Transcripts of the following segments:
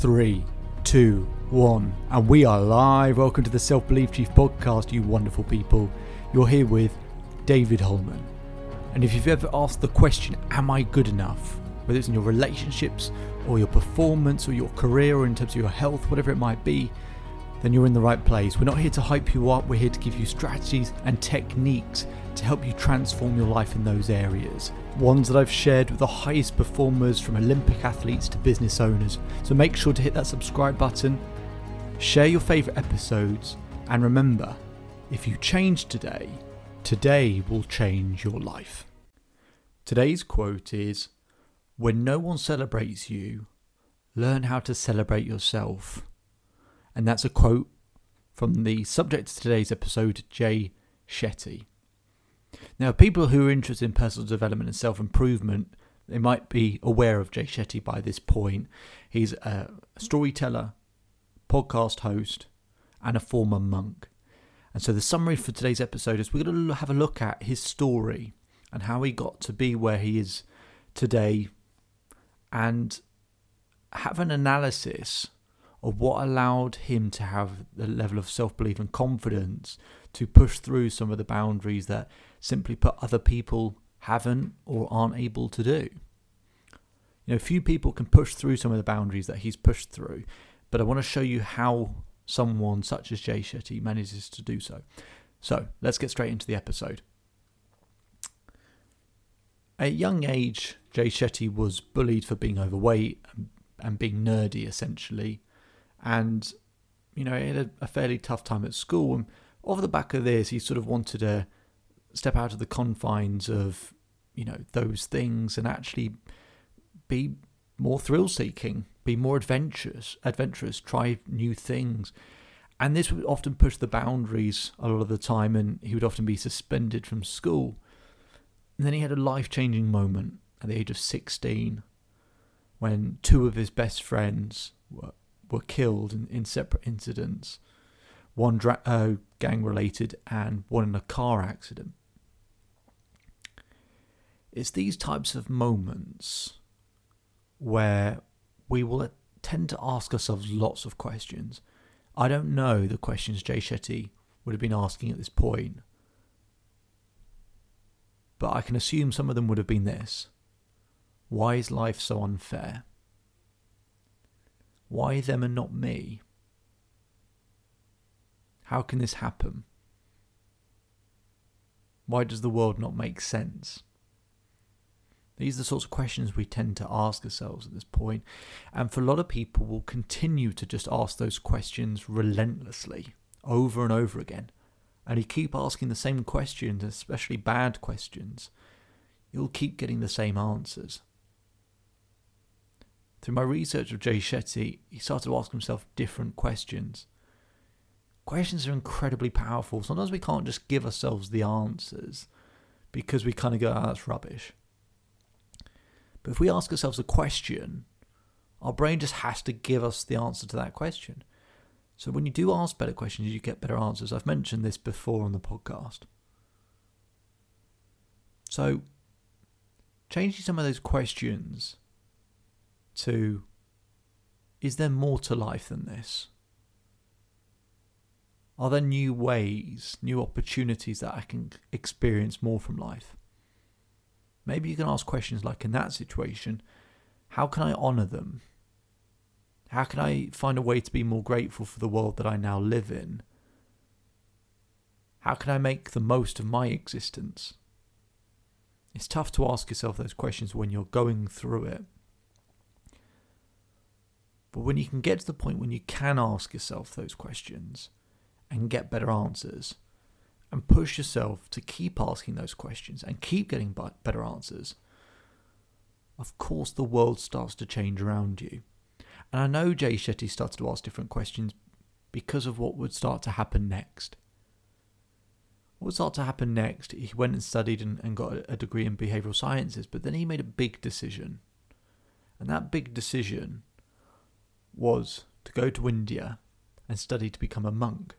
three, two, one, and we are live. Welcome to the Self Belief Chief podcast, you wonderful people. You're here with David Holman. And if you've ever asked the question, Am I good enough? whether it's in your relationships or your performance or your career or in terms of your health, whatever it might be, then you're in the right place. We're not here to hype you up, we're here to give you strategies and techniques to help you transform your life in those areas. Ones that I've shared with the highest performers from Olympic athletes to business owners. So make sure to hit that subscribe button, share your favourite episodes, and remember if you change today, today will change your life. Today's quote is When no one celebrates you, learn how to celebrate yourself. And that's a quote from the subject of today's episode, Jay Shetty. Now, people who are interested in personal development and self improvement, they might be aware of Jay Shetty by this point. He's a storyteller, podcast host, and a former monk. And so, the summary for today's episode is we're going to have a look at his story and how he got to be where he is today and have an analysis of what allowed him to have the level of self belief and confidence to push through some of the boundaries that simply put other people haven't or aren't able to do. You know, few people can push through some of the boundaries that he's pushed through, but I want to show you how someone such as Jay Shetty manages to do so. So let's get straight into the episode. At a young age, Jay Shetty was bullied for being overweight and, and being nerdy, essentially and you know he had a, a, fairly tough time at school. And off the back of this, he sort of wanted to step out of the confines of you know those things and actually be more thrill seeking, be more adventurous, adventurous, try new things. And this would often push the boundaries a lot of the time, and he would often be suspended from school. And then he had a life changing moment at the age of 16 when two of his best friends were were killed in, in separate incidents, one dra- uh, gang related and one in a car accident. It's these types of moments where we will tend to ask ourselves lots of questions. I don't know the questions Jay Shetty would have been asking at this point, but I can assume some of them would have been this Why is life so unfair? Why them and not me? How can this happen? Why does the world not make sense? These are the sorts of questions we tend to ask ourselves at this point, and for a lot of people, will continue to just ask those questions relentlessly, over and over again. And you keep asking the same questions, especially bad questions, you'll keep getting the same answers. Through my research of Jay Shetty, he started to ask himself different questions. Questions are incredibly powerful. Sometimes we can't just give ourselves the answers because we kind of go, oh, that's rubbish. But if we ask ourselves a question, our brain just has to give us the answer to that question. So when you do ask better questions, you get better answers. I've mentioned this before on the podcast. So, changing some of those questions to is there more to life than this? Are there new ways, new opportunities that I can experience more from life? Maybe you can ask questions like in that situation, how can I honour them? How can I find a way to be more grateful for the world that I now live in? How can I make the most of my existence? It's tough to ask yourself those questions when you're going through it. But when you can get to the point when you can ask yourself those questions and get better answers, and push yourself to keep asking those questions and keep getting better answers, of course the world starts to change around you. And I know Jay Shetty started to ask different questions because of what would start to happen next. What would start to happen next? He went and studied and, and got a degree in behavioral sciences, but then he made a big decision. And that big decision was to go to India and study to become a monk.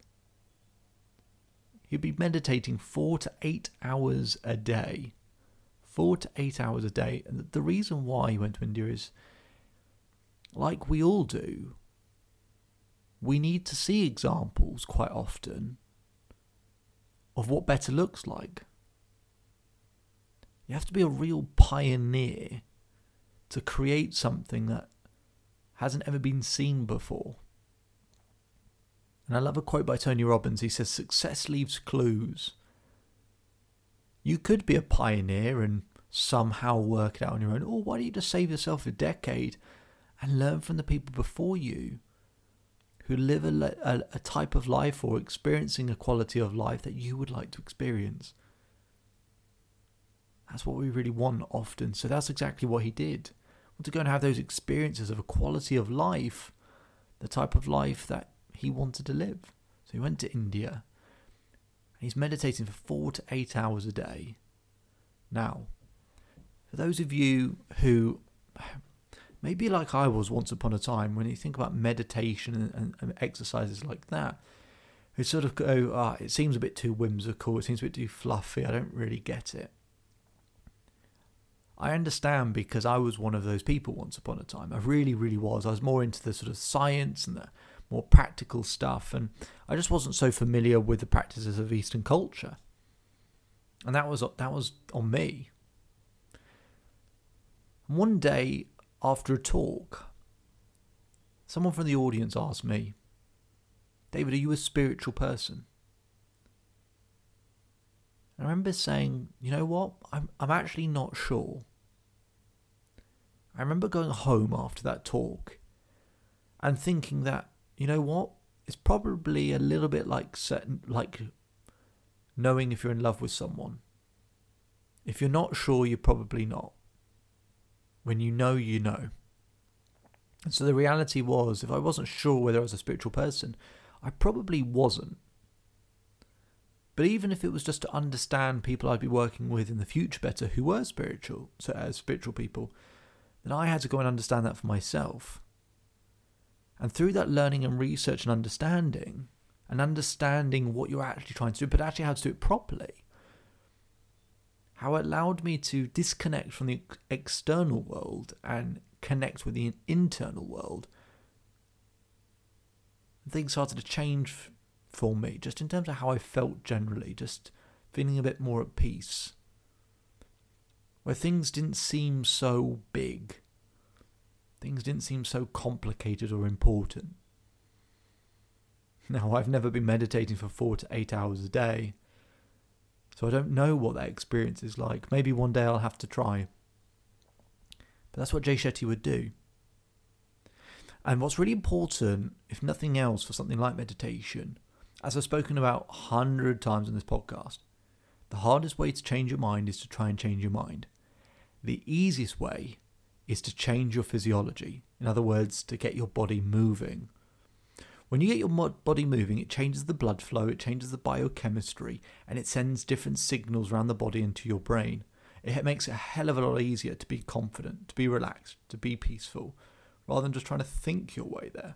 He'd be meditating four to eight hours a day. Four to eight hours a day. And the reason why he went to India is like we all do, we need to see examples quite often of what better looks like. You have to be a real pioneer to create something that hasn't ever been seen before. And I love a quote by Tony Robbins. He says, Success leaves clues. You could be a pioneer and somehow work it out on your own, or why don't you just save yourself a decade and learn from the people before you who live a, a, a type of life or experiencing a quality of life that you would like to experience? That's what we really want often. So that's exactly what he did. To go and have those experiences of a quality of life, the type of life that he wanted to live. So he went to India. And he's meditating for four to eight hours a day. Now, for those of you who maybe like I was once upon a time, when you think about meditation and, and exercises like that, who sort of go, ah, oh, it seems a bit too whimsical, it seems a bit too fluffy, I don't really get it. I understand because I was one of those people once upon a time. I really, really was. I was more into the sort of science and the more practical stuff, and I just wasn't so familiar with the practices of Eastern culture. And that was that was on me. One day after a talk, someone from the audience asked me, David, are you a spiritual person? I remember saying, you know what? I'm, I'm actually not sure. I remember going home after that talk and thinking that, you know what? It's probably a little bit like certain, like knowing if you're in love with someone. If you're not sure, you're probably not. When you know, you know. And so the reality was, if I wasn't sure whether I was a spiritual person, I probably wasn't. But even if it was just to understand people I'd be working with in the future better who were spiritual, so as spiritual people, then I had to go and understand that for myself. And through that learning and research and understanding, and understanding what you're actually trying to do, but actually how to do it properly, how it allowed me to disconnect from the external world and connect with the internal world. Things started to change for me, just in terms of how I felt generally, just feeling a bit more at peace. Where things didn't seem so big, things didn't seem so complicated or important. Now, I've never been meditating for four to eight hours a day, so I don't know what that experience is like. Maybe one day I'll have to try. But that's what Jay Shetty would do. And what's really important, if nothing else, for something like meditation, as I've spoken about a hundred times in this podcast, the hardest way to change your mind is to try and change your mind. The easiest way is to change your physiology. In other words, to get your body moving. When you get your body moving, it changes the blood flow, it changes the biochemistry, and it sends different signals around the body into your brain. It makes it a hell of a lot easier to be confident, to be relaxed, to be peaceful, rather than just trying to think your way there.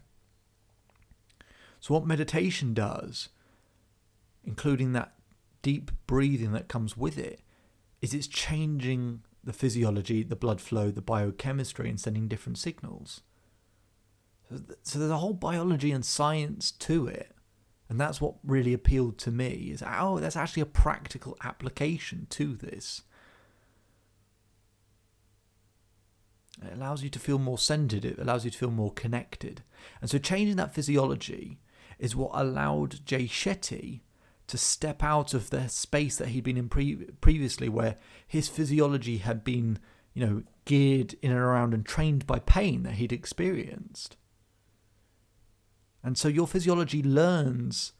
So, what meditation does, including that deep breathing that comes with it, is it's changing the physiology, the blood flow, the biochemistry, and sending different signals. So there's a whole biology and science to it. And that's what really appealed to me is oh, there's actually a practical application to this. It allows you to feel more centered, it allows you to feel more connected. And so changing that physiology is what allowed Jay Shetty to step out of the space that he'd been in pre- previously, where his physiology had been, you know, geared in and around and trained by pain that he'd experienced. And so your physiology learns,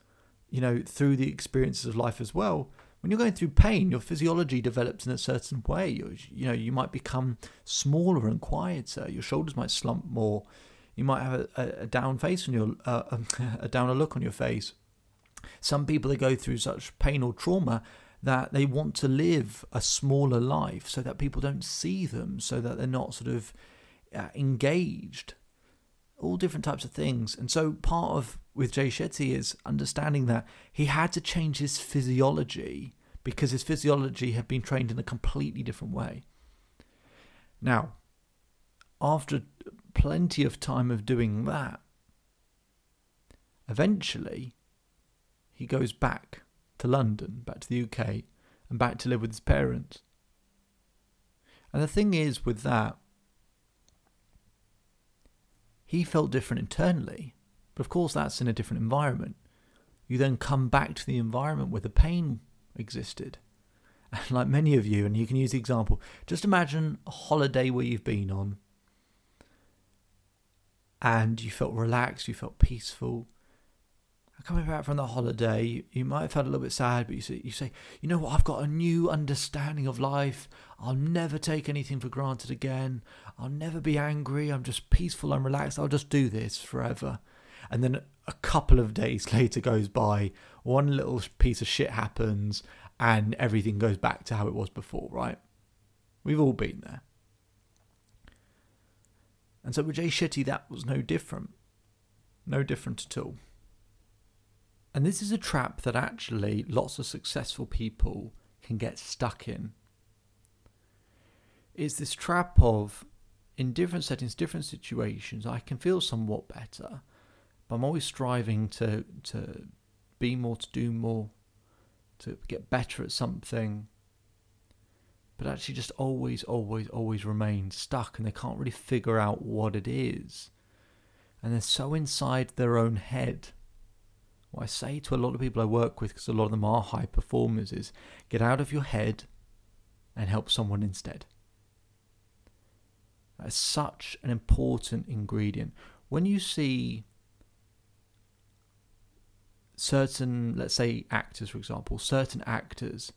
you know, through the experiences of life as well. When you're going through pain, your physiology develops in a certain way. you you know, you might become smaller and quieter. Your shoulders might slump more. You might have a, a down face on your uh, a downer look on your face. Some people that go through such pain or trauma that they want to live a smaller life so that people don't see them, so that they're not sort of uh, engaged all different types of things. And so part of with Jay Shetty is understanding that he had to change his physiology because his physiology had been trained in a completely different way. Now, after plenty of time of doing that. Eventually, he goes back to London, back to the UK, and back to live with his parents. And the thing is with that, he felt different internally, but of course that's in a different environment. You then come back to the environment where the pain existed. And like many of you, and you can use the example, just imagine a holiday where you've been on and you felt relaxed, you felt peaceful, coming back from the holiday, you, you might have felt a little bit sad, but you say, you say, you know what, I've got a new understanding of life. I'll never take anything for granted again. I'll never be angry. I'm just peaceful and relaxed. I'll just do this forever. And then a couple of days later goes by, one little piece of shit happens, and everything goes back to how it was before, right? We've all been there. And so with Jay Shetty, that was no different. No different at all. And this is a trap that actually lots of successful people can get stuck in. It's this trap of, in different settings, different situations, I can feel somewhat better, but I'm always striving to, to be more, to do more, to get better at something, but actually just always, always, always remain stuck and they can't really figure out what it is. And they're so inside their own head what I say to a lot of people I work with, because a lot of them are high performers, is get out of your head and help someone instead. That's such an important ingredient. When you see certain, let's say, actors, for example, certain actors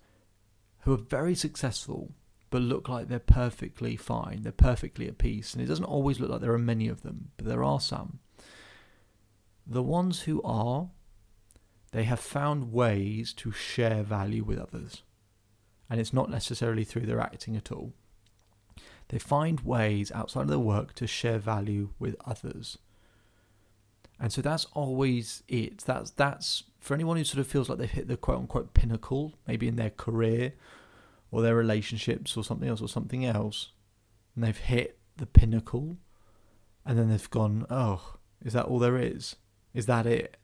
who are very successful but look like they're perfectly fine, they're perfectly at peace, and it doesn't always look like there are many of them, but there are some. The ones who are they have found ways to share value with others. And it's not necessarily through their acting at all. They find ways outside of their work to share value with others. And so that's always it. That's that's for anyone who sort of feels like they've hit the quote unquote pinnacle, maybe in their career or their relationships or something else or something else, and they've hit the pinnacle, and then they've gone, oh, is that all there is? Is that it?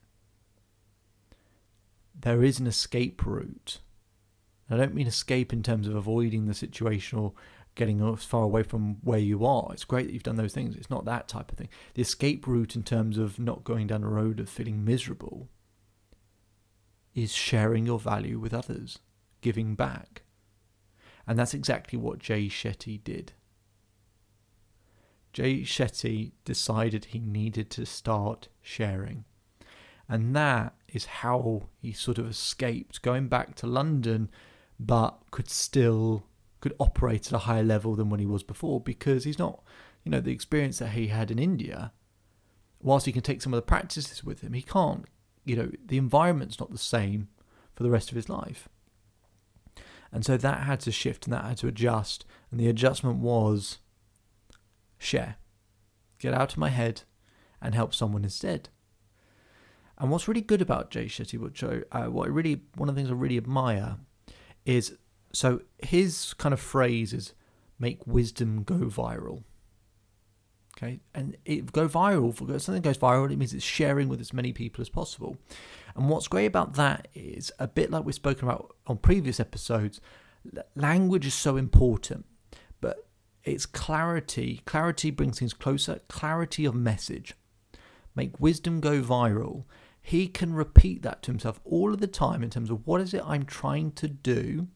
There is an escape route. I don't mean escape in terms of avoiding the situation or getting as far away from where you are. It's great that you've done those things. It's not that type of thing. The escape route in terms of not going down a road of feeling miserable is sharing your value with others, giving back. And that's exactly what Jay Shetty did. Jay Shetty decided he needed to start sharing. And that is how he sort of escaped going back to London, but could still could operate at a higher level than when he was before because he's not, you know, the experience that he had in India. Whilst he can take some of the practices with him, he can't. You know, the environment's not the same for the rest of his life. And so that had to shift and that had to adjust. And the adjustment was share, get out of my head and help someone instead. And what's really good about Jay Shetty, which I, uh, what I really, one of the things I really admire, is so his kind of phrase is "make wisdom go viral." Okay, and it go viral. For something goes viral, it means it's sharing with as many people as possible. And what's great about that is a bit like we've spoken about on previous episodes. Language is so important, but it's clarity. Clarity brings things closer. Clarity of message. Make wisdom go viral he can repeat that to himself all of the time in terms of what is it I'm trying to do.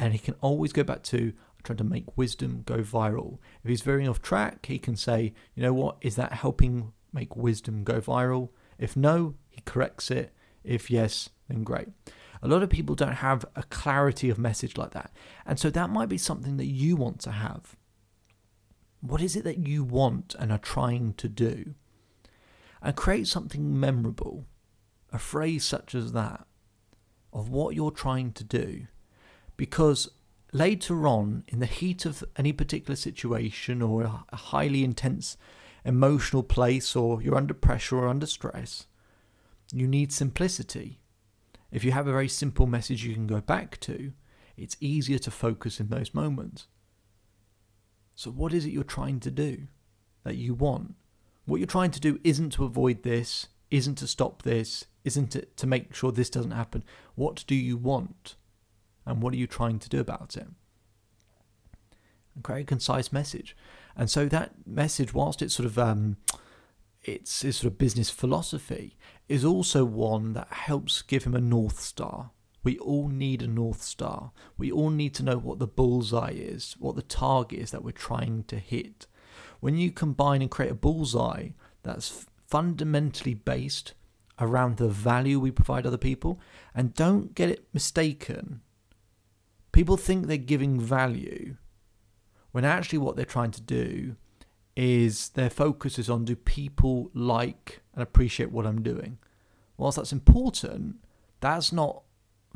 And he can always go back to trying to make wisdom go viral. If he's veering off track, he can say, you know what, is that helping make wisdom go viral? If no, he corrects it. If yes, then great. A lot of people don't have a clarity of message like that. And so that might be something that you want to have. What is it that you want and are trying to do? And create something memorable, a phrase such as that, of what you're trying to do. Because later on, in the heat of any particular situation or a highly intense emotional place, or you're under pressure or under stress, you need simplicity. If you have a very simple message you can go back to, it's easier to focus in those moments. So, what is it you're trying to do? that you want. What you're trying to do isn't to avoid this, isn't to stop this, isn't to, to make sure this doesn't happen. What do you want? And what are you trying to do about it? And create a concise message. And so that message, whilst it's sort of um, it's, it's sort of business philosophy, is also one that helps give him a north star. We all need a north star. We all need to know what the bullseye is, what the target is that we're trying to hit. When you combine and create a bullseye that's fundamentally based around the value we provide other people, and don't get it mistaken, people think they're giving value when actually what they're trying to do is their focus is on do people like and appreciate what I'm doing. Whilst that's important, that's not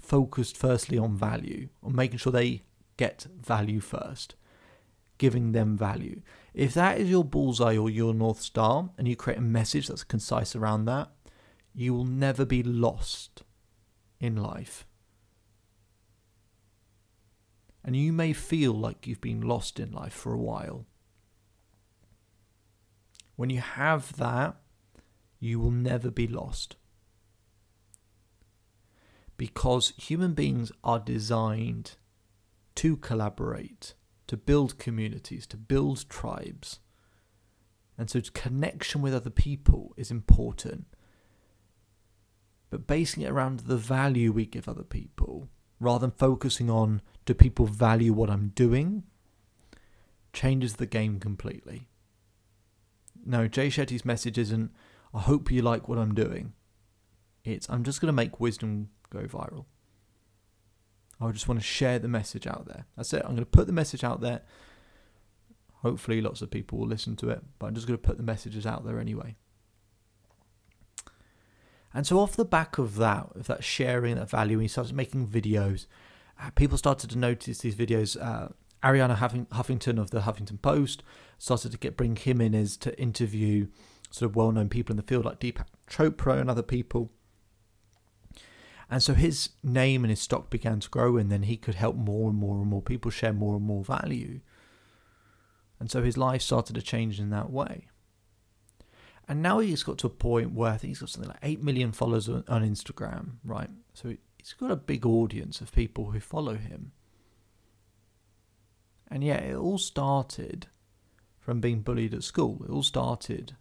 focused firstly on value, on making sure they get value first, giving them value. If that is your bullseye or your North Star, and you create a message that's concise around that, you will never be lost in life. And you may feel like you've been lost in life for a while. When you have that, you will never be lost. Because human beings are designed to collaborate, to build communities, to build tribes. And so connection with other people is important. But basing it around the value we give other people, rather than focusing on do people value what I'm doing, changes the game completely. No, Jay Shetty's message isn't, I hope you like what I'm doing. It's, I'm just going to make wisdom go viral. I just want to share the message out there. That's it. I'm going to put the message out there. Hopefully, lots of people will listen to it, but I'm just going to put the messages out there anyway. And so, off the back of that, of that sharing, that value, he started making videos. Uh, people started to notice these videos. Uh, Arianna Huffington of the Huffington Post started to get bring him in as to interview sort of well-known people in the field like Deepak Chopra and other people. And so his name and his stock began to grow, and then he could help more and more and more people share more and more value. And so his life started to change in that way. And now he's got to a point where I think he's got something like 8 million followers on, on Instagram, right? So he's got a big audience of people who follow him. And yet, it all started from being bullied at school. It all started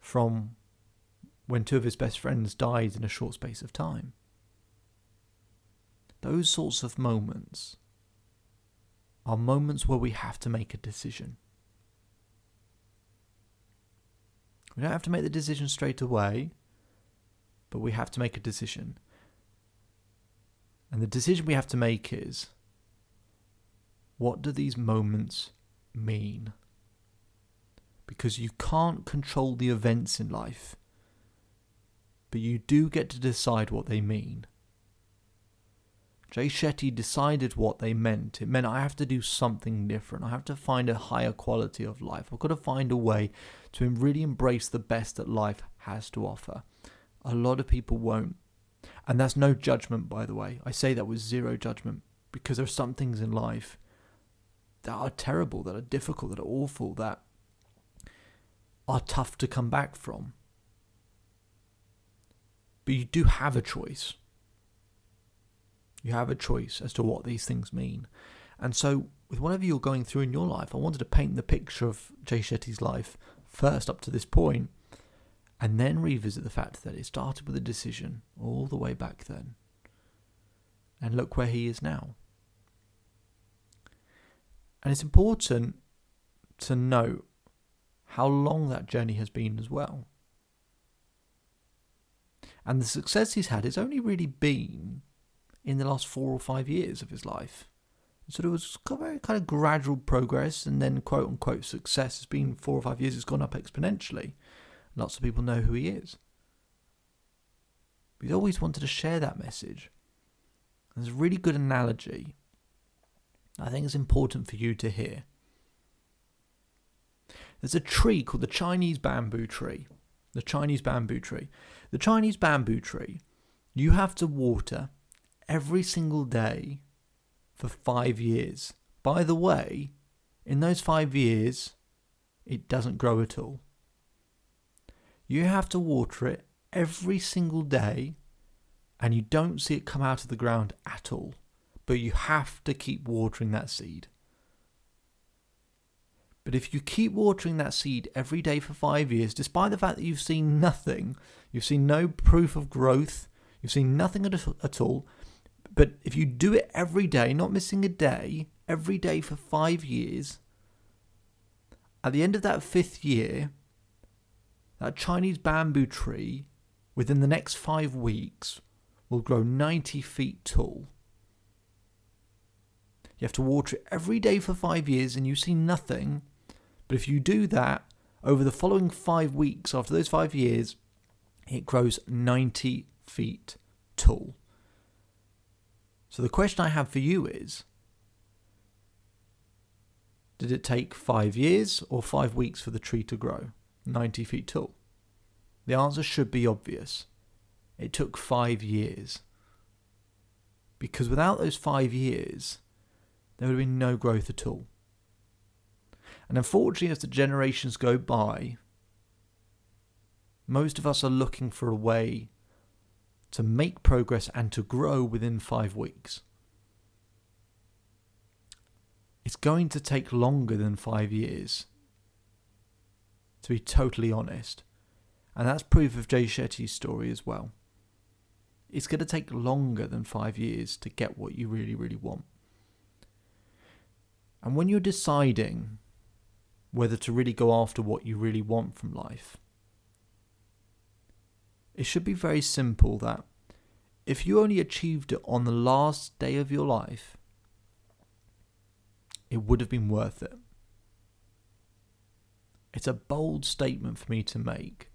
from when two of his best friends died in a short space of time. Those sorts of moments are moments where we have to make a decision. We don't have to make the decision straight away, but we have to make a decision. And the decision we have to make is what do these moments mean? Because you can't control the events in life, but you do get to decide what they mean. Jay Shetty decided what they meant. It meant I have to do something different. I have to find a higher quality of life. I've got to find a way to really embrace the best that life has to offer. A lot of people won't. And that's no judgment, by the way. I say that with zero judgment because there are some things in life that are terrible, that are difficult, that are awful, that are tough to come back from. But you do have a choice. You have a choice as to what these things mean. And so, with whatever you're going through in your life, I wanted to paint the picture of Jay Shetty's life first up to this point, and then revisit the fact that it started with a decision all the way back then. And look where he is now. And it's important to note how long that journey has been as well. And the success he's had has only really been in the last four or five years of his life. So there was very kind of gradual progress, and then quote unquote success has been four or five years. It's gone up exponentially. Lots of people know who he is. But he's always wanted to share that message. There's a really good analogy I think it's important for you to hear. There's a tree called the Chinese bamboo tree. The Chinese bamboo tree. The Chinese bamboo tree, you have to water every single day for five years. By the way, in those five years, it doesn't grow at all. You have to water it every single day and you don't see it come out of the ground at all. But you have to keep watering that seed. But if you keep watering that seed every day for five years, despite the fact that you've seen nothing, you've seen no proof of growth, you've seen nothing at, all, but if you do it every day, not missing a day, every day for five years, at the end of that fifth year, that Chinese bamboo tree, within the next five weeks, will grow 90 feet tall. You have to water it every day for five years and you see nothing. But if you do that over the following five weeks, after those five years, it grows 90 feet tall. So the question I have for you is Did it take five years or five weeks for the tree to grow 90 feet tall? The answer should be obvious. It took five years. Because without those five years, there would have been no growth at all. And unfortunately, as the generations go by, most of us are looking for a way to make progress and to grow within five weeks. It's going to take longer than five years, to be totally honest. And that's proof of Jay Shetty's story as well. It's going to take longer than five years to get what you really, really want. And when you're deciding whether to really go after what you really want from life, it should be very simple that if you only achieved it on the last day of your life, it would have been worth it. It's a bold statement for me to make.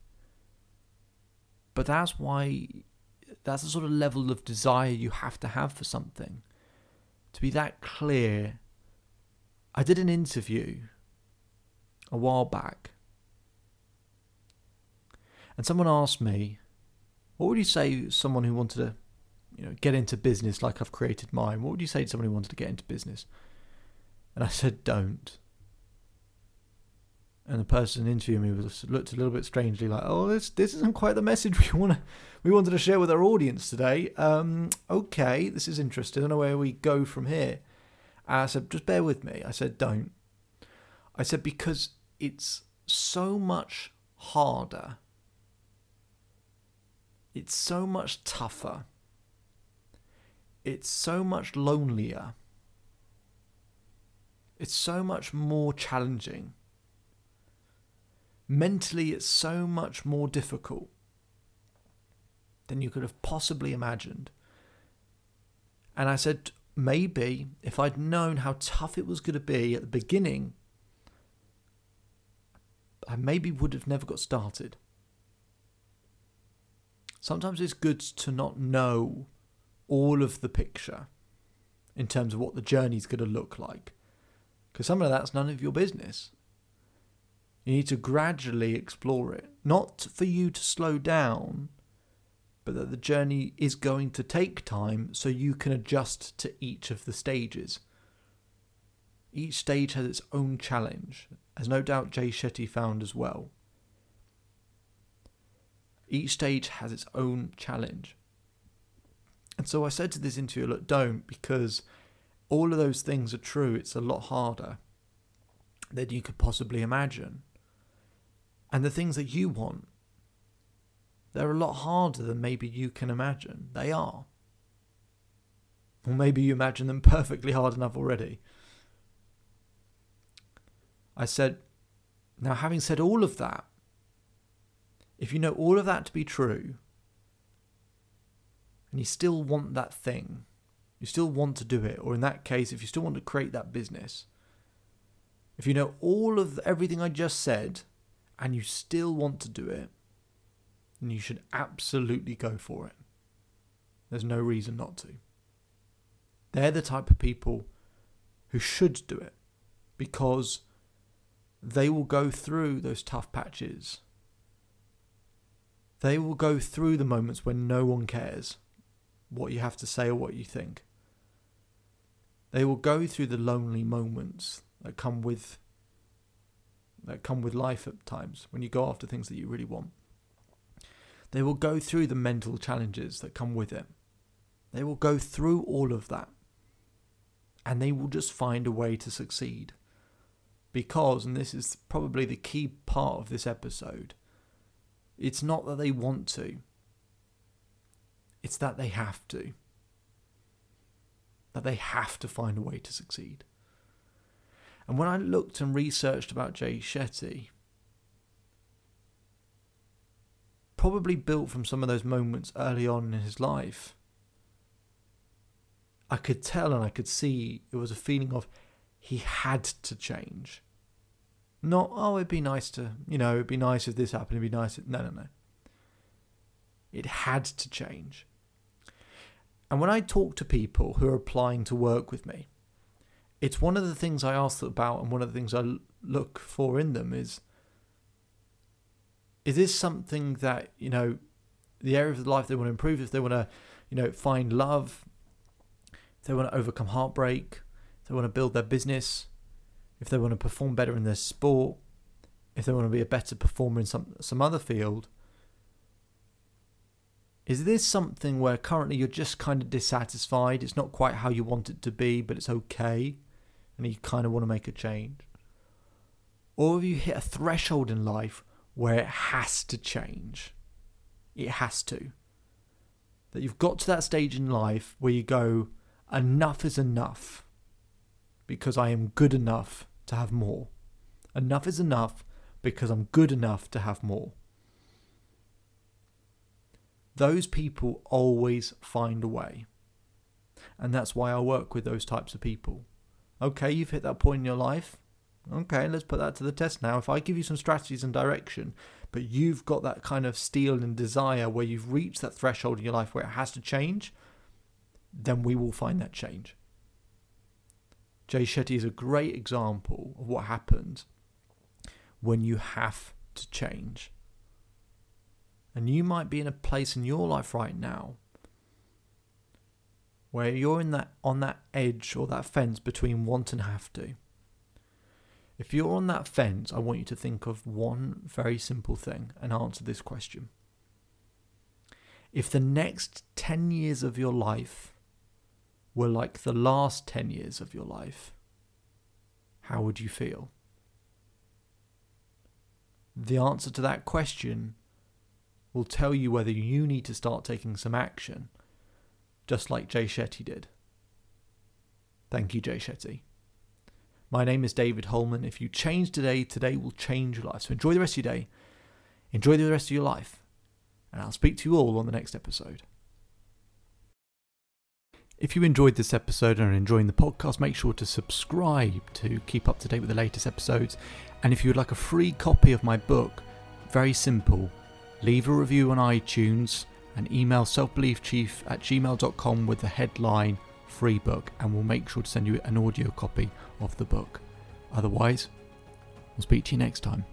But that's why, that's the sort of level of desire you have to have for something. To be that clear I did an interview a while back, and someone asked me, "What would you say someone who wanted to, you know, get into business like I've created mine? What would you say to someone who wanted to get into business?" And I said, "Don't." And the person interviewing me was looked a little bit strangely, like, "Oh, this this isn't quite the message we want to we wanted to share with our audience today." Um, okay, this is interesting. I don't know where we go from here. And I said, just bear with me. I said, don't. I said, because it's so much harder. It's so much tougher. It's so much lonelier. It's so much more challenging. Mentally, it's so much more difficult than you could have possibly imagined. And I said, maybe if I'd known how tough it was going to be at the beginning, I maybe would have never got started. Sometimes it's good to not know all of the picture in terms of what the journey's going to look like. Because some of that's none of your business. You need to gradually explore it. Not for you to slow down, but that the journey is going to take time so you can adjust to each of the stages. Each stage has its own challenge, as no doubt Jay Shetty found as well. Each stage has its own challenge. And so I said to this interviewer, look, don't, because all of those things are true. It's a lot harder than you could possibly imagine. And the things that you want they're a lot harder than maybe you can imagine. They are. Or maybe you imagine them perfectly hard enough already. I said, now having said all of that, if you know all of that to be true, and you still want that thing, you still want to do it, or in that case, if you still want to create that business, if you know all of everything I just said, and you still want to do it, then you should absolutely go for it. There's no reason not to. They're the type of people who should do it because they will go through those tough patches. They will go through the moments when no one cares what you have to say or what you think. They will go through the lonely moments that come with that come with life at times when you go after things that you really want. They will go through the mental challenges that come with it. They will go through all of that. And they will just find a way to succeed. Because, and this is probably the key part of this episode, it's not that they want to, it's that they have to. That they have to find a way to succeed. And when I looked and researched about Jay Shetty, probably built from some of those moments early on in his life, I could tell and I could see it was a feeling of he had to change. Not, oh, it'd be nice to, you know, it'd be nice if this happened, it'd be nice. If, no, no, no. It had to change. And when I talk to people who are applying to work with me, it's one of the things I ask about, and one of the things I look for in them is is this something that you know the area of life they want to improve if they want to you know find love if they want to overcome heartbreak they want to build their business if they want to perform better in their sport if they want to be a better performer in some some other field is this something where currently you're just kind of dissatisfied? It's not quite how you want it to be, but it's okay, and you kind of want to make a change? Or have you hit a threshold in life where it has to change? It has to. That you've got to that stage in life where you go, enough is enough, because I am good enough to have more. Enough is enough because I'm good enough to have more those people always find a way. And that's why I work with those types of people. Okay, you've hit that point in your life. Okay, let's put that to the test now. If I give you some strategies and direction, but you've got that kind of steel and desire where you've reached that threshold in your life where it has to change, then we will find that change. Jay Shetty is a great example of what happens when you have to change. And you might be in a place in your life right now where you're in that on that edge or that fence between want and have to. If you're on that fence, I want you to think of one very simple thing and answer this question. If the next 10 years of your life were like the last 10 years of your life, how would you feel? The answer to that question will tell you whether you need to start taking some action, just like Jay Shetty did. Thank you, Jay Shetty. My name is David Holman. If you change today, today will change your life. So enjoy the rest of your day, enjoy the rest of your life, and I'll speak to you all on the next episode. If you enjoyed this episode and are enjoying the podcast, make sure to subscribe to keep up to date with the latest episodes. And if you would like a free copy of my book, very simple leave a review on iTunes and email selfbeliefchief at gmail.com with the headline free book and we'll make sure to send you an audio copy of the book. Otherwise, we'll speak to you next time.